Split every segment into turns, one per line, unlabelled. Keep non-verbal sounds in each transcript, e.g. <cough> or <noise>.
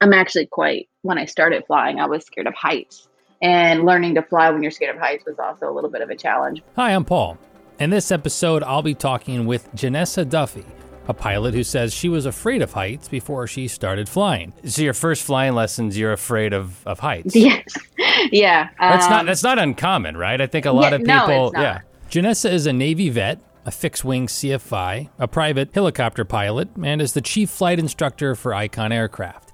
I'm actually quite, when I started flying, I was scared of heights. And learning to fly when you're scared of heights was also a little bit of a challenge.
Hi, I'm Paul. In this episode, I'll be talking with Janessa Duffy, a pilot who says she was afraid of heights before she started flying. So your first flying lessons, you're afraid of, of heights. <laughs>
Yeah, yeah.
That's
um,
not that's not uncommon, right? I think a lot
Yeah,
of
no,
people.
it's not.
Yeah. Janessa is a Navy vet, a fixed wing CFI, a private helicopter pilot, and is the chief flight instructor for Icon Aircraft.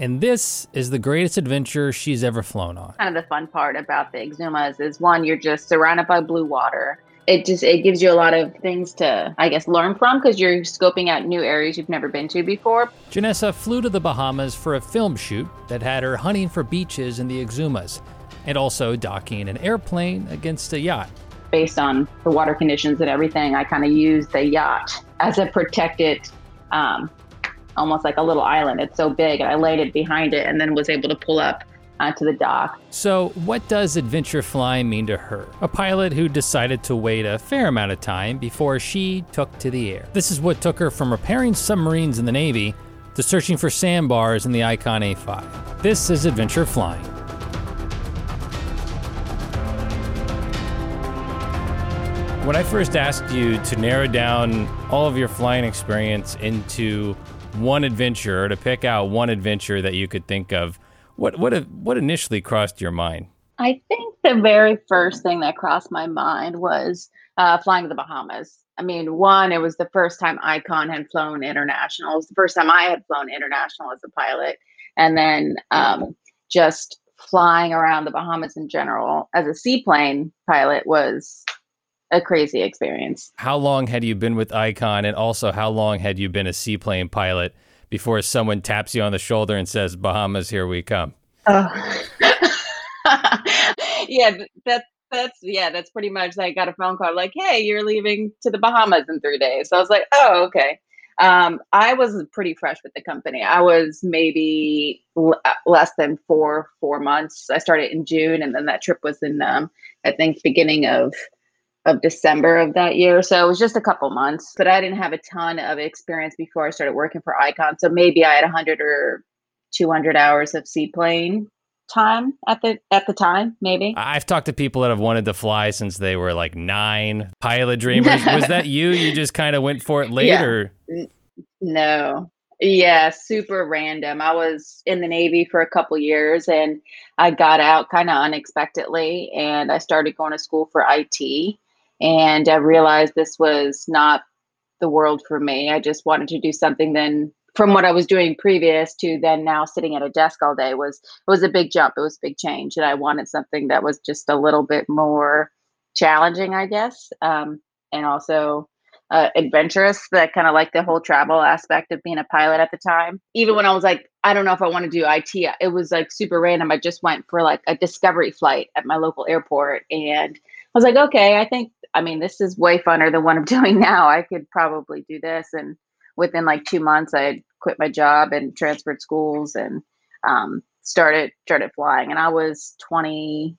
And this is the greatest adventure she's ever flown on.
kind of the fun part about the Exumas is one, you're just surrounded by blue water. It just it gives you a lot of things to I guess learn from because you're scoping out new areas you've never been to before.
Janessa flew to the Bahamas for a film shoot that had her hunting for beaches in the Exumas, and also docking an airplane against a yacht.
Based on the water conditions and everything, I kind of used the yacht as a protected, um, almost like a little island. It's so big, and I laid it behind it, and then was able to pull up uh, onto the dock.
So, what does adventure flying mean to her? A pilot who decided to wait a fair amount of time before she took to the air. This is what took her from repairing submarines in the Navy to searching for sandbars in the Icon A5. This is adventure flying. When I first asked you to narrow down all of your flying experience into one adventure or to pick out one adventure that you could think of, what what what initially crossed your mind?
I think the very first thing that crossed my mind was uh, flying to the Bahamas. I mean, one, it was the first time Icon had flown international. It was the first time I had flown international as a pilot. And then um, just flying around the Bahamas in general as a seaplane pilot was a crazy experience.
How long had you been with Icon, and also how long had you been a seaplane pilot before someone taps you on the shoulder and says, "Bahamas, here we come"?
Oh. <laughs> yeah, th- that that's yeah, that's pretty much. I got a phone call like, "Hey, you're leaving to the Bahamas in three days." So I was like, "Oh, okay." Um, I was pretty fresh with the company. I was maybe l- uh, less than four four months. I started in June, and then that trip was in um, I think beginning of of December of that year. So it was just a couple months, but I didn't have a ton of experience before I started working for Icon. So maybe I had 100 or 200 hours of seaplane time at the at the time, maybe.
I've talked to people that have wanted to fly since they were like nine. Pilot dreamers. Was that you? You just kind of went for it <laughs> later.
No. Yeah, super random. I was in the Navy for a couple years and I got out kind of unexpectedly and I started going to school for IT and I realized this was not the world for me. I just wanted to do something then from what I was doing previous to then now sitting at a desk all day was it was a big jump. It was a big change and I wanted something that was just a little bit more challenging, I guess. Um, and also uh, adventurous that kind of like the whole travel aspect of being a pilot at the time. Even when I was like, I don't know if I want to do IT, it was like super random. I just went for like a discovery flight at my local airport. And was like, okay, I think, I mean, this is way funner than what I'm <laughs> doing now. I could probably do this. And within like two months, I quit my job and transferred schools and um, started started flying. And I was 20,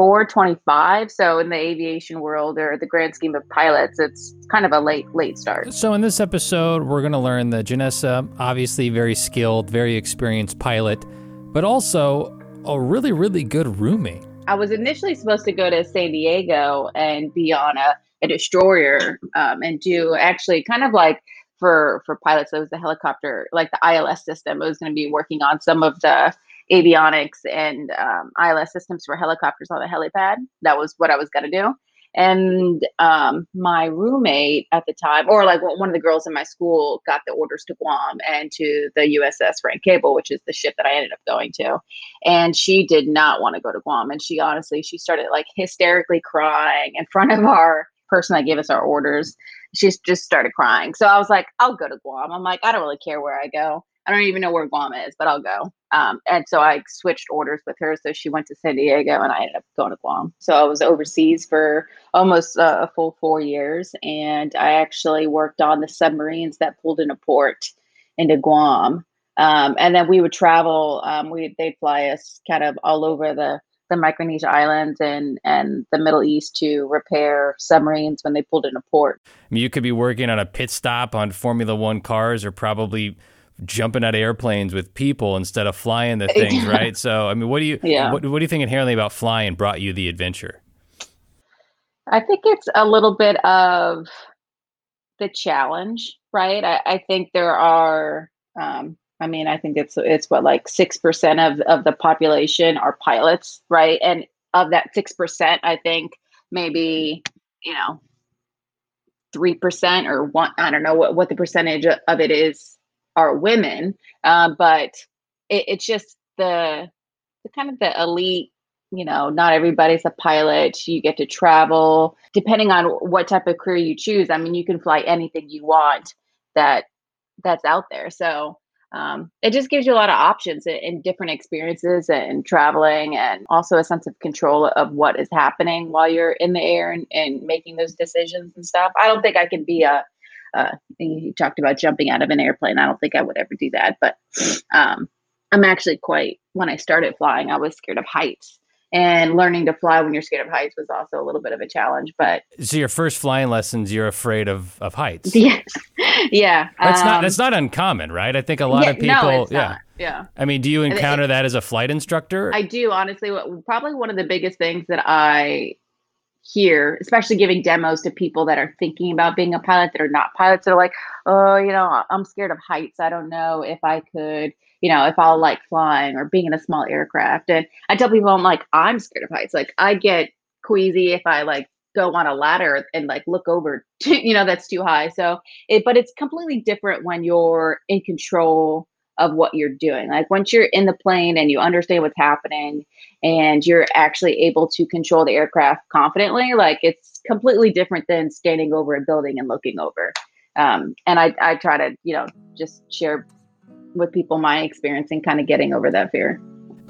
24, 25. So in the aviation world or the grand scheme of pilots, it's kind of a late, late start.
So in this episode, we're going to learn that Janessa, obviously very skilled, very experienced pilot, but also a really, really good roommate.
I was initially supposed to go to San Diego and be on a, a destroyer um, and do actually kind of like for for pilots, it was the helicopter, like the ILS system. It was going to be working on some of the avionics and um, ILS systems for helicopters on the helipad. That was what I was going to do. And um, my roommate at the time, or like one of the girls in my school, got the orders to Guam and to the USS Frank Cable, which is the ship that I ended up going to. And she did not want to go to Guam. And she honestly, she started like hysterically crying in front of our person that gave us our orders. She just started crying. So I was like, I'll go to Guam. I'm like, I don't really care where I go. I don't even know where Guam is, but I'll go. Um, and so I switched orders with her. So she went to San Diego and I ended up going to Guam. So I was overseas for almost uh, a full four years. And I actually worked on the submarines that pulled in a port into Guam. Um, and then we would travel, um, we, they'd fly us kind of all over the, the Micronesia Islands and, and the Middle East to repair submarines when they pulled in a port.
I mean, you could be working on a pit stop on Formula One cars or probably jumping out of airplanes with people instead of flying the <laughs> things, right? So, I mean, what do you yeah. what, what do you think inherently about flying brought you the adventure?
I think it's a little bit of the challenge, right? I, I think there are. Um, I mean, I think it's it's what like six percent of of the population are pilots, right? And of that six percent, I think maybe you know three percent or one. I don't know what what the percentage of it is are women, uh, but it, it's just the the kind of the elite you know, not everybody's a pilot. You get to travel depending on what type of career you choose. I mean, you can fly anything you want that that's out there. So um, it just gives you a lot of options and different experiences and traveling and also a sense of control of what is happening while you're in the air and, and making those decisions and stuff. I don't think I can be a, uh, you talked about jumping out of an airplane. I don't think I would ever do that, but um, I'm actually quite, when I started flying, I was scared of heights. And learning to fly when you're scared of heights was also a little bit of a challenge but
so your first flying lessons you're afraid of of heights. <laughs>
Yes. Yeah
that's um, not that's not uncommon right? I think a lot
yeah,
of people
no,
yeah.
not. yeah.
I mean do you encounter it, that as a flight instructor?
I do honestly. Probably one of the biggest things that i hear especially giving demos to people that are thinking about being a pilot that are not pilots that are like oh you know i'm scared of heights i don't know if i could you know, if I'll like flying or being in a small aircraft. And I tell people, I'm like, I'm scared of heights. Like, I get queasy if I like go on a ladder and like look over, <laughs> to, you know, that's too high. So it, but it's completely different when you're in control of what you're doing. Like, once you're in the plane and you understand what's happening and you're actually able to control the aircraft confidently, like, it's completely different than standing over a building and looking over. Um, and I, I try to, you know, just share with people my experience and kind of getting over that fear.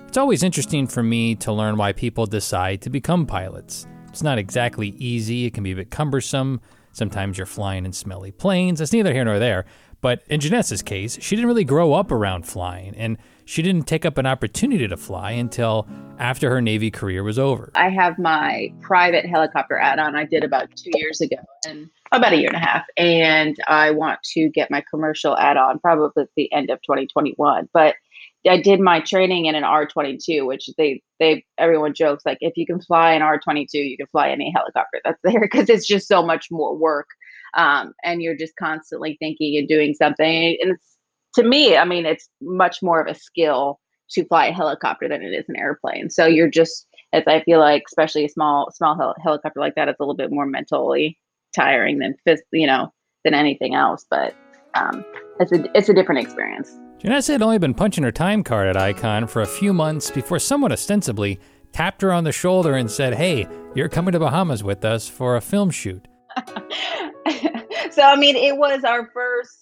It's always interesting for me to learn why people decide to become pilots. It's not exactly easy, it can be a bit cumbersome. Sometimes you're flying in smelly planes. It's neither here nor there. But in Janessa's case, she didn't really grow up around flying, and she didn't take up an opportunity to fly until after her Navy career was over.
I have my private helicopter add on I did about two years ago, and about a year and a half. And I want to get my commercial add on probably at the end of 2021. But I did my training in an R22, which they they everyone jokes like if you can fly an R22, you can fly any helicopter that's there <laughs> because it's just so much more work um, and you're just constantly thinking and doing something. And it's to me, I mean, it's much more of a skill to fly a helicopter than it is an airplane. So you're just, as I feel like, especially a small small hel- helicopter like that, it's a little bit more mentally tiring than you know than anything else. But um, it's a it's a different experience.
Janessa had only been punching her time card at Icon for a few months before someone ostensibly tapped her on the shoulder and said, "Hey, you're coming to Bahamas with us for a film shoot." <laughs>
so I mean, it was our first.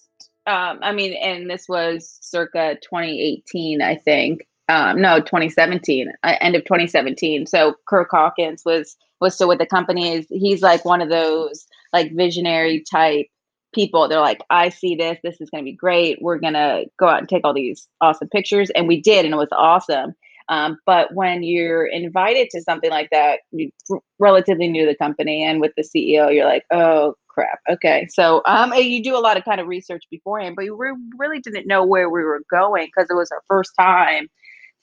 Um, I mean, and this was circa 2018, I think. Um, no, 2017, uh, end of 2017. So Kirk Hawkins was was still with the company. He's like one of those like visionary type people. They're like, I see this. This is going to be great. We're going to go out and take all these awesome pictures, and we did, and it was awesome. Um, but when you're invited to something like that, you relatively new to the company and with the CEO, you're like, oh crap. Okay. So um, you do a lot of kind of research beforehand, but re- really didn't know where we were going because it was our first time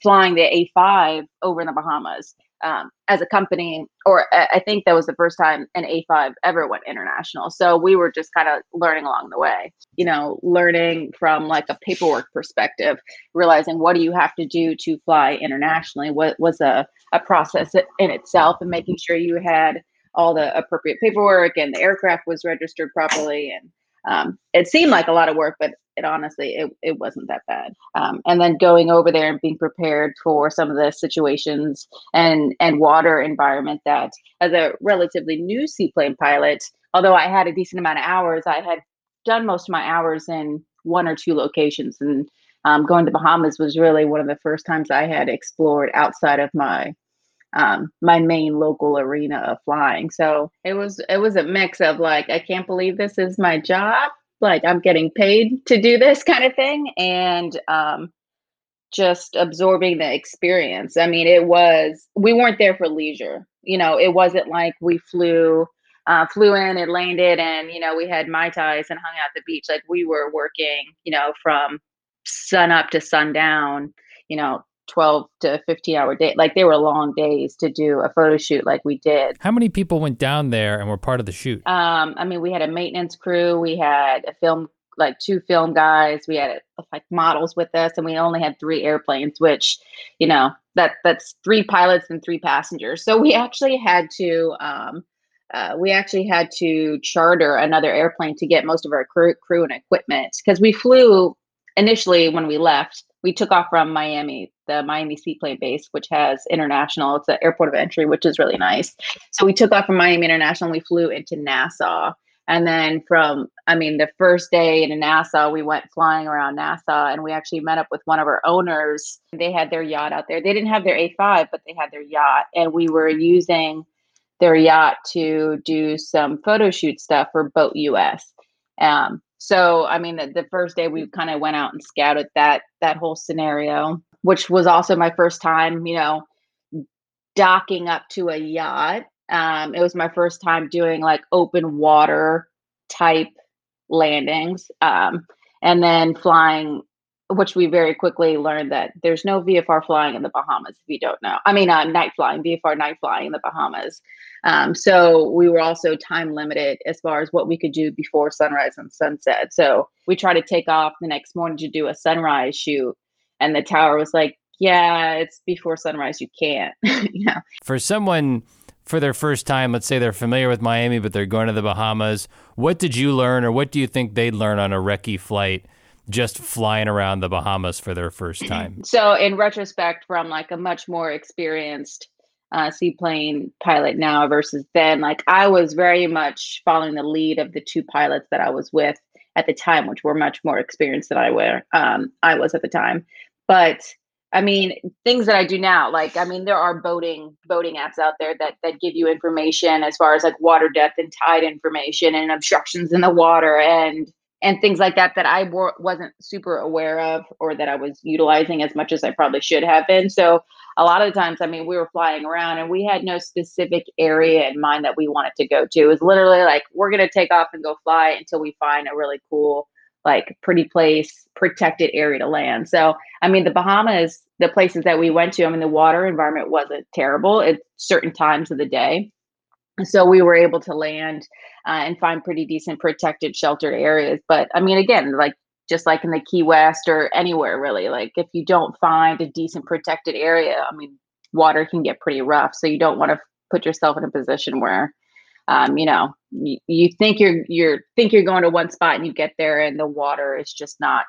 flying the A5 over in the Bahamas um, as a company, or I think that was the first time an A5 ever went international. So we were just kind of learning along the way, you know, learning from like a paperwork perspective, realizing what do you have to do to fly internationally? What was a, a process in itself, and making sure you had all the appropriate paperwork and the aircraft was registered properly and um, it seemed like a lot of work, but it honestly it, it wasn't that bad. Um, and then going over there and being prepared for some of the situations and and water environment that as a relatively new seaplane pilot, although I had a decent amount of hours, I had done most of my hours in one or two locations and um, going to Bahamas was really one of the first times I had explored outside of my um, my main local arena of flying. So it was it was a mix of like I can't believe this is my job, like I'm getting paid to do this kind of thing, and um, just absorbing the experience. I mean, it was we weren't there for leisure. You know, it wasn't like we flew. Uh, flew in and landed and you know we had mai tais and hung out the beach like we were working you know from sun up to sundown, you know, 12 to 15 hour day. Like they were long days to do a photo shoot like we did.
How many people went down there and were part of the shoot?
Um, I mean, we had a maintenance crew, we had a film, like two film guys, we had like models with us, and we only had three airplanes, which, you know, that that's three pilots and three passengers. So we actually had to, um, uh, we actually had to charter another airplane to get most of our crew, crew and equipment because we flew initially when we left we took off from Miami, the Miami seaplane base, which has international, it's an airport of entry, which is really nice. So we took off from Miami International, we flew into Nassau. And then from, I mean, the first day in Nassau, we went flying around Nassau and we actually met up with one of our owners. They had their yacht out there. They didn't have their A5, but they had their yacht. And we were using their yacht to do some photo shoot stuff for Boat US. Um, so, I mean, the, the first day we kind of went out and scouted that that whole scenario, which was also my first time, you know, docking up to a yacht. Um, it was my first time doing like open water type landings, um, and then flying which we very quickly learned that there's no VFR flying in the Bahamas if you don't know. I mean, uh, night flying, VFR night flying in the Bahamas. Um, so we were also time limited as far as what we could do before sunrise and sunset. So we tried to take off the next morning to do a sunrise shoot, and the tower was like, "Yeah, it's before sunrise. You can't." <laughs> you know.
For someone for their first time, let's say they're familiar with Miami, but they're going to the Bahamas. What did you learn, or what do you think they'd learn on a recce flight? Just flying around the Bahamas for their first time? <clears throat>
So, in retrospect, from like a much more experienced uh, seaplane pilot now versus then, like I was very much following the lead of the two pilots that I was with at the time, which were much more experienced than I were. Um, I was at the time, but I mean, things that I do now, like I mean, there are boating boating apps out there that that give you information as far as like water depth and tide information and obstructions in the water and and things like that that I w- wasn't super aware of or that I was utilizing as much as I probably should have been. So a lot of the times, I mean, we were flying around and we had no specific area in mind that we wanted to go to. It was literally like we're gonna take off and go fly until we find a really cool, like pretty place, protected area to land. So I mean, the Bahamas, the places that we went to, I mean, the water environment wasn't terrible at certain times of the day so we were able to land uh, and find pretty decent protected sheltered areas but i mean again like just like in the key west or anywhere really like if you don't find a decent protected area i mean water can get pretty rough so you don't want to put yourself in a position where um, you know you, you think you're you're think you're going to one spot and you get there and the water is just not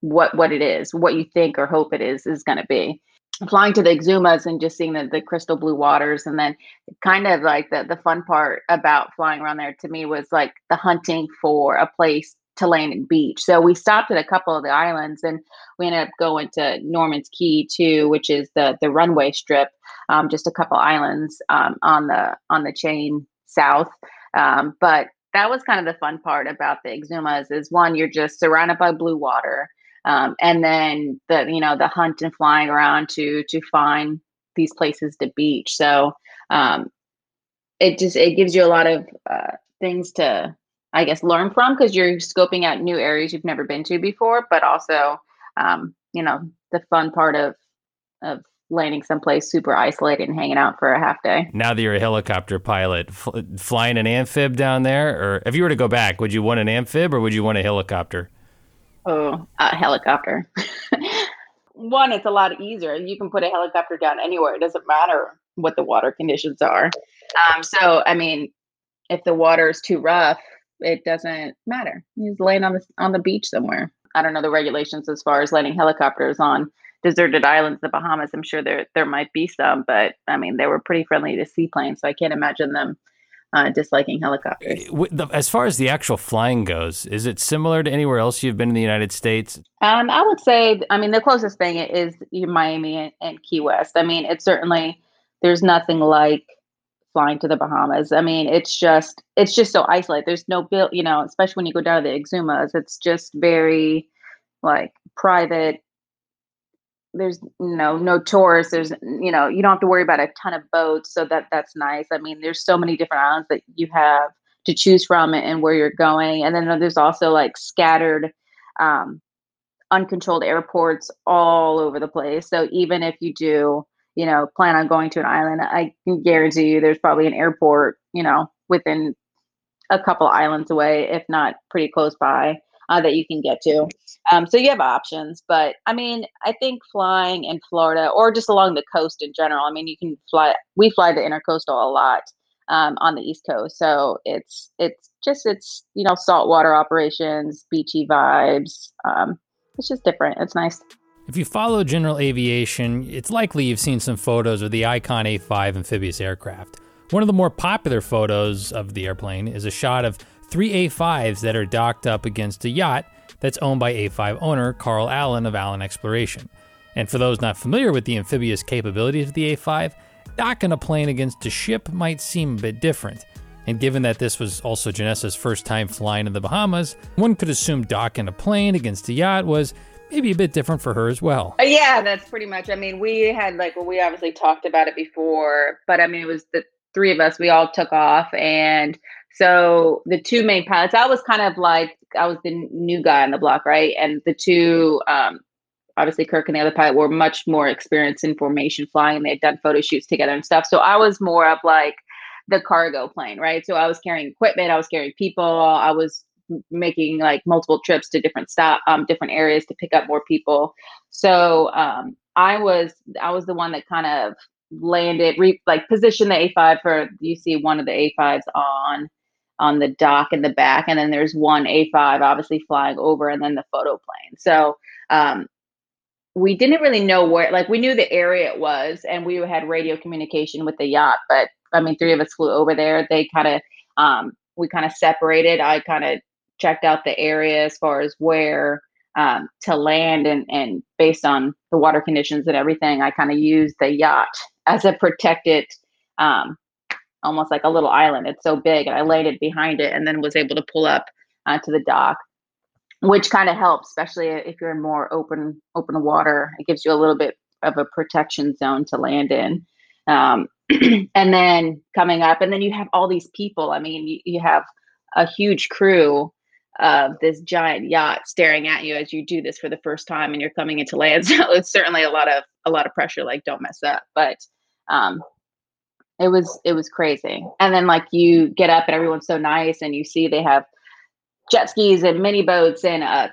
what what it is what you think or hope it is is going to be flying to the Exumas and just seeing the, the crystal blue waters and then kind of like the, the fun part about flying around there to me was like the hunting for a place to land and beach. So we stopped at a couple of the islands and we ended up going to Norman's Cay too, which is the the runway strip, um, just a couple islands um, on the on the chain south. Um, but that was kind of the fun part about the Exumas is one, you're just surrounded by blue water um, and then the you know the hunt and flying around to to find these places to beach. So um, it just it gives you a lot of uh, things to I guess learn from because you're scoping out new areas you've never been to before, but also um, you know the fun part of of landing someplace super isolated and hanging out for a half day.
Now that you're a helicopter pilot, fl- flying an amphib down there, or if you were to go back, would you want an amphib or would you want a helicopter?
Oh, a helicopter. One, it's a lot easier. You can put a helicopter down anywhere. It doesn't matter what the water conditions are. Um, so, I mean, if the water is too rough, it doesn't matter. Just land on the on the beach somewhere. I don't know the regulations as far as landing helicopters on deserted islands, the Bahamas. I'm sure there there might be some, but I mean they were pretty friendly to seaplanes, so I can't imagine them uh, disliking helicopters.
As far as the actual flying goes, is it similar to anywhere else you've been in the United States?
Um, I would say, I mean, the closest thing is Miami and, and Key West. I mean, it's certainly there's nothing like flying to the Bahamas. I mean, it's just it's just so isolated. There's no bill, you know, especially when you go down to the Exumas. It's just very like private there's you know no tourists there's you know you don't have to worry about a ton of boats so that that's nice i mean there's so many different islands that you have to choose from and where you're going and then there's also like scattered um, uncontrolled airports all over the place. So even if you do, you know, plan on going to an island, I can guarantee you there's probably an airport, you know, within a couple islands away, if not pretty close by, uh, that you can get to. Um, so you have options. But I mean, I think flying in Florida or just along the coast in general, I mean, you can fly, we fly the intercoastal a lot um, on the East Coast. So it's, it's just, it's, you know, saltwater operations, beachy vibes. Um, it's just different. It's nice.
If you follow general aviation, it's likely you've seen some photos of the Icon A5 amphibious aircraft. One of the more popular photos of the airplane is a shot of three A5s that are docked up against a yacht that's owned by A5 owner Carl Allen of Allen Exploration. And for those not familiar with the amphibious capabilities of the A5, docking a plane against a ship might seem a bit different. And given that this was also Janessa's first time flying in the Bahamas, one could assume docking a plane against a yacht was maybe a bit different for her as well.
Uh, yeah, that's pretty much. I mean, we had like, well, we obviously talked about it before, but I mean, it was the three of us, we all took off. And so the two main pilots, I was kind of like, I was the new guy on the block, right? And the two, um, obviously Kirk and the other pilot were much more experienced in formation flying. And they had done photo shoots together and stuff. So I was more of like the cargo plane, right? So I was carrying equipment, I was carrying people, I was making like multiple trips to different stop, um, different areas to pick up more people. So um, I was, I was the one that kind of landed, re, like positioned the A5 for you see one of the A5s on on the dock in the back, and then there's one A5 obviously flying over, and then the photo plane. So um, we didn't really know where, like we knew the area it was, and we had radio communication with the yacht, but I mean, three of us flew over there. They kind of um, we kind of separated. I kind of checked out the area as far as where um, to land and and based on the water conditions and everything, I kind of used the yacht as a protected, um, almost like a little island. It's so big, and I laid it behind it, and then was able to pull up to the dock, which kind of helps, especially if you're in more open open water. It gives you a little bit of a protection zone to land in. Um, <clears throat> and then coming up, and then you have all these people. I mean, you, you have a huge crew of this giant yacht staring at you as you do this for the first time and you're coming into land. <laughs> So it's certainly a lot of a lot of pressure. Like, don't mess up. But um, it was it was crazy. And then like you get up and everyone's so nice, and you see they have jet skis and mini boats and a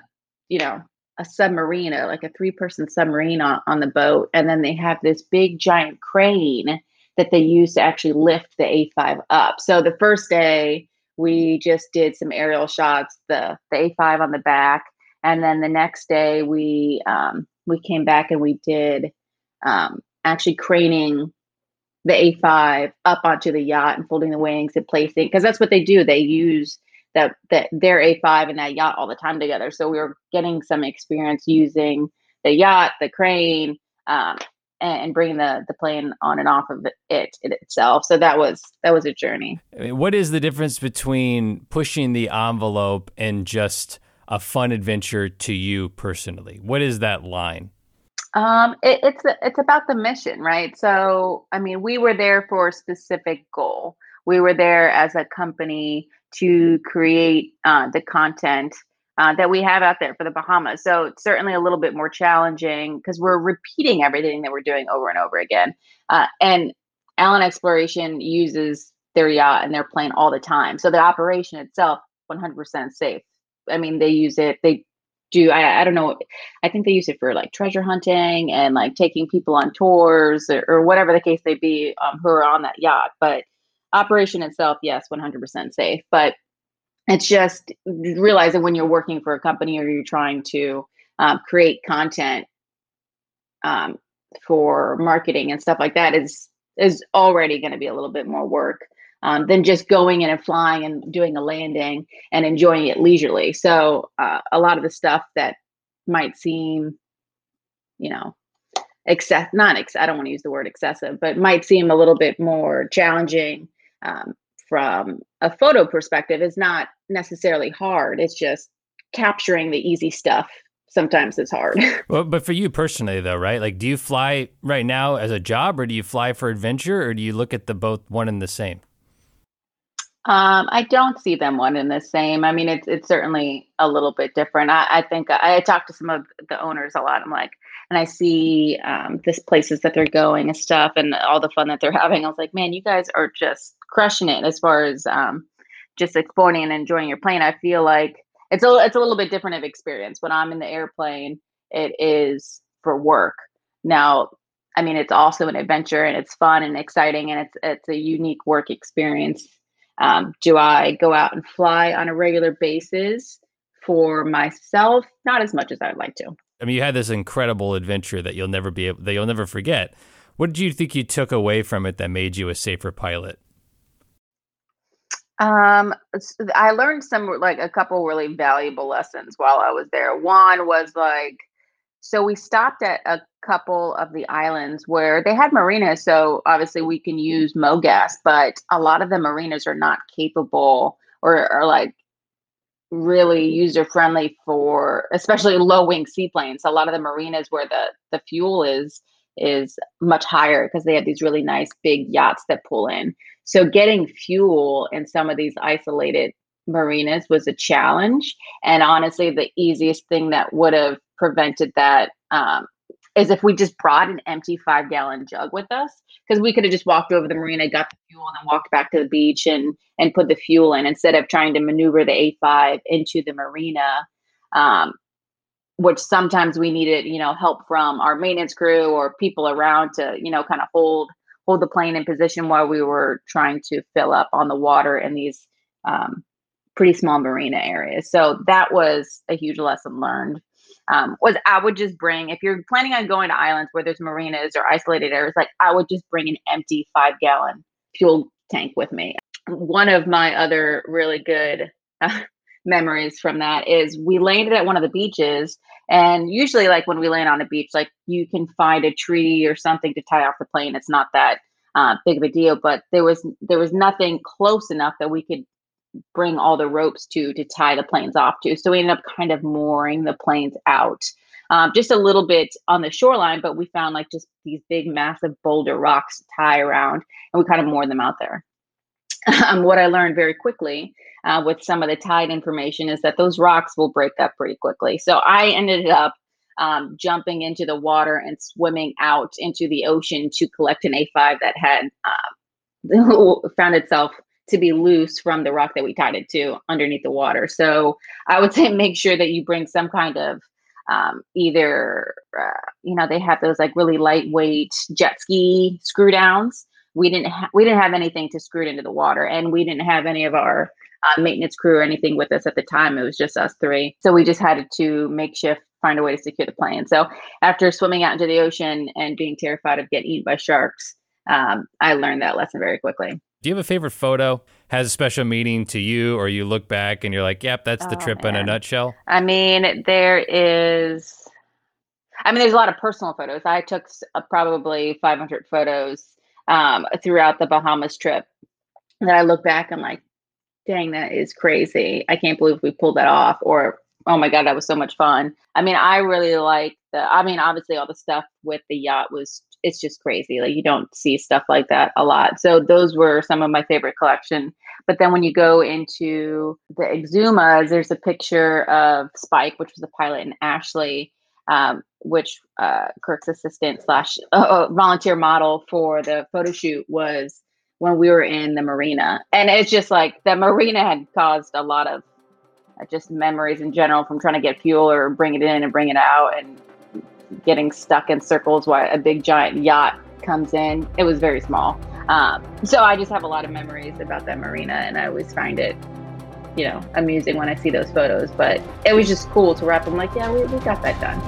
you know a submarine, a, like a three person submarine on, on the boat, and then they have this big giant crane that they use to actually lift the A5 up. So the first day we just did some aerial shots, the the A5 on the back, and then the next day we um, we came back and we did um, actually craning the A5 up onto the yacht and folding the wings and placing because that's what they do. They use that that their A5 and that yacht all the time together. So we were getting some experience using the yacht, the crane, um, and, bringing the the plane on and off of it, it itself. So that was that was a journey.
What is the difference between pushing the envelope and just a fun adventure to you personally? What is that line?
Um, it, it's it's about the mission, right? So, I mean, we were there for a specific goal. We were there as a company to create uh, the content uh, that we have out there for the Bahamas. So it's certainly a little bit more challenging because we're repeating everything that we're doing over and over again. Uh, and Allen Exploration uses their yacht and their plane all the time. So the operation itself, 100% safe. I mean, they use it. They do I, I don't know i think they use it for like treasure hunting and like taking people on tours or, or whatever the case may be um, who are on that yacht but operation itself yes 100% safe but it's just realizing when you're working for a company or you're trying to um, create content um, for marketing and stuff like that is is already going to be a little bit more work um, than just going in and flying and doing a landing and enjoying it leisurely. So uh, a lot of the stuff that might seem, you know, excess not ex- I don't want to use the word excessive, but might seem a little bit more challenging um, from a photo perspective is not necessarily hard. It's just capturing the easy stuff sometimes is hard. <laughs>
well, but for you personally though, right? Like do you fly right now as a job or do you fly for adventure or do you look at the both one and the same?
Um, I don't see them one and the same. I mean, it's it's certainly a little bit different. I, I think I, I talk to some of the owners a lot. I'm like, and I see um, this places that they're going and stuff, and all the fun that they're <laughs> having. I was like, man, you guys are just crushing it as far as um, just exploring and enjoying your plane. I feel like it's a it's a little bit different of experience. When I'm in the airplane, it is for work. Now, I mean, it's also an adventure and it's fun and exciting and it's it's a unique work experience um, do I go out and fly on a regular basis for myself? Not as much as I'd like to.
I mean, you had this incredible adventure that you'll never be able, that you'll never forget. What did you think you took away from it that made you a safer pilot?
Um, I learned some like a couple really valuable lessons while I was there. One was like so we stopped at a couple of the islands where they had marinas. So obviously we can use MoGas, but a lot of the marinas are not capable or are like really user friendly for especially low wing seaplanes. A lot of the marinas where the the fuel is is much higher because they have these really nice big yachts that pull in. So getting fuel in some of these isolated marinas was a challenge. And honestly, the easiest thing that would have prevented that um, is if we just brought an empty five gallon jug with us because we could have just walked over the marina got the fuel and then walked back to the beach and and put the fuel in instead of trying to maneuver the a5 into the marina um, which sometimes we needed you know help from our maintenance crew or people around to you know kind of hold hold the plane in position while we were trying to fill up on the water in these um, pretty small marina areas. So that was a huge lesson learned um, was I would just bring if you're planning on going to islands where there's marinas or isolated areas, like I would just bring an empty five gallon fuel tank with me. One of my other really good uh, <laughs> memories from that is we landed at one of the beaches and usually like when we land on a beach like you can find a tree or something to tie off the plane it's not that uh, big of a deal but there was there was nothing close enough that we could bring all the ropes to to tie the planes off to. So we ended up kind of mooring the planes out. Um, just a little bit on the shoreline, but we found like just these big, massive boulder rocks to tie around, and we kind of moored them out there. <laughs> um, what I learned very quickly uh, with some of the tide information is that those rocks will break up pretty quickly. So I ended up um, jumping into the water and swimming out into the ocean to collect an A5 that had uh, <laughs> found itself to be loose from the rock that we tied it to underneath the water. So I would <laughs> say make sure that you bring some kind of um, either uh, you know they have those like really lightweight jet ski screw downs. We didn't ha- we didn't have anything to screw it into the water, and we didn't have any of our uh, maintenance crew or anything with us at the time. It was just us three, so we just had to makeshift find a way to secure the plane. So after swimming out into the ocean and being terrified of getting eaten by sharks, um, I learned that lesson very quickly.
Do you have a favorite photo? Has a special meaning to you, or you look back and you're like, "Yep, that's the oh, trip man. in a nutshell."
I mean, there is. I mean, there's a lot of personal photos. I took uh, probably 500 photos um, throughout the Bahamas trip that I look back and like, dang, that is crazy. I can't believe we pulled that off. Or, oh my God, that was so much fun. I mean, I really like the, I mean, obviously all the stuff with the yacht was it's just crazy. Like you don't see stuff like that a lot. So those were some of my favorite collection. But then when you go into the Exumas, there's a picture of Spike, which was a pilot, and Ashley, um, which uh, Kirk's assistant slash uh, uh, volunteer model for the photo shoot was when we were in the marina. And it's just like the marina had caused a lot of uh, just memories in general from trying to get fuel or bring it in and bring it out and getting stuck in circles while a big giant yacht comes in. It was very small. Um, so I just have a lot of memories about that marina, and I always find it, you know, amusing when I see those photos. But it was just cool to wrap them like, yeah, we, we got that done.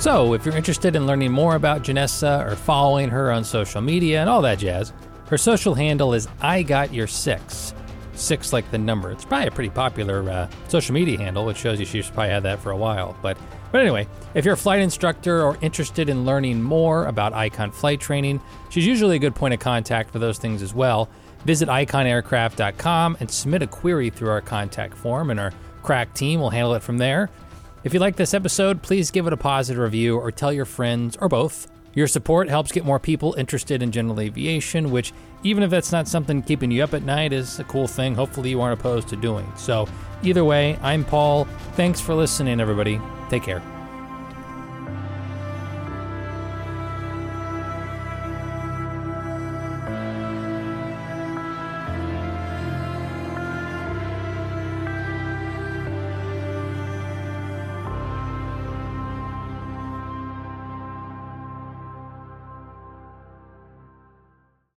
So, if you're interested in learning more about Janessa or following her on social media and all that jazz, her social handle is I Got Your Six six like the number. It's probably a pretty popular uh, social media handle, which shows you she's probably had that for a while. But but anyway, if you're a flight instructor or interested in learning more about Icon flight training, she's usually a good point of contact for those things as well. Visit iconaircraft.com and submit a query through our contact form, and our crack team will handle it from there. If you like this episode, please give it a positive review or tell your friends or both Your support helps get more people interested in general aviation, which, even if that's not something keeping you up at night, is a cool thing. Hopefully, you aren't opposed to doing. So, either way, I'm Paul. Thanks for listening, everybody. Take care.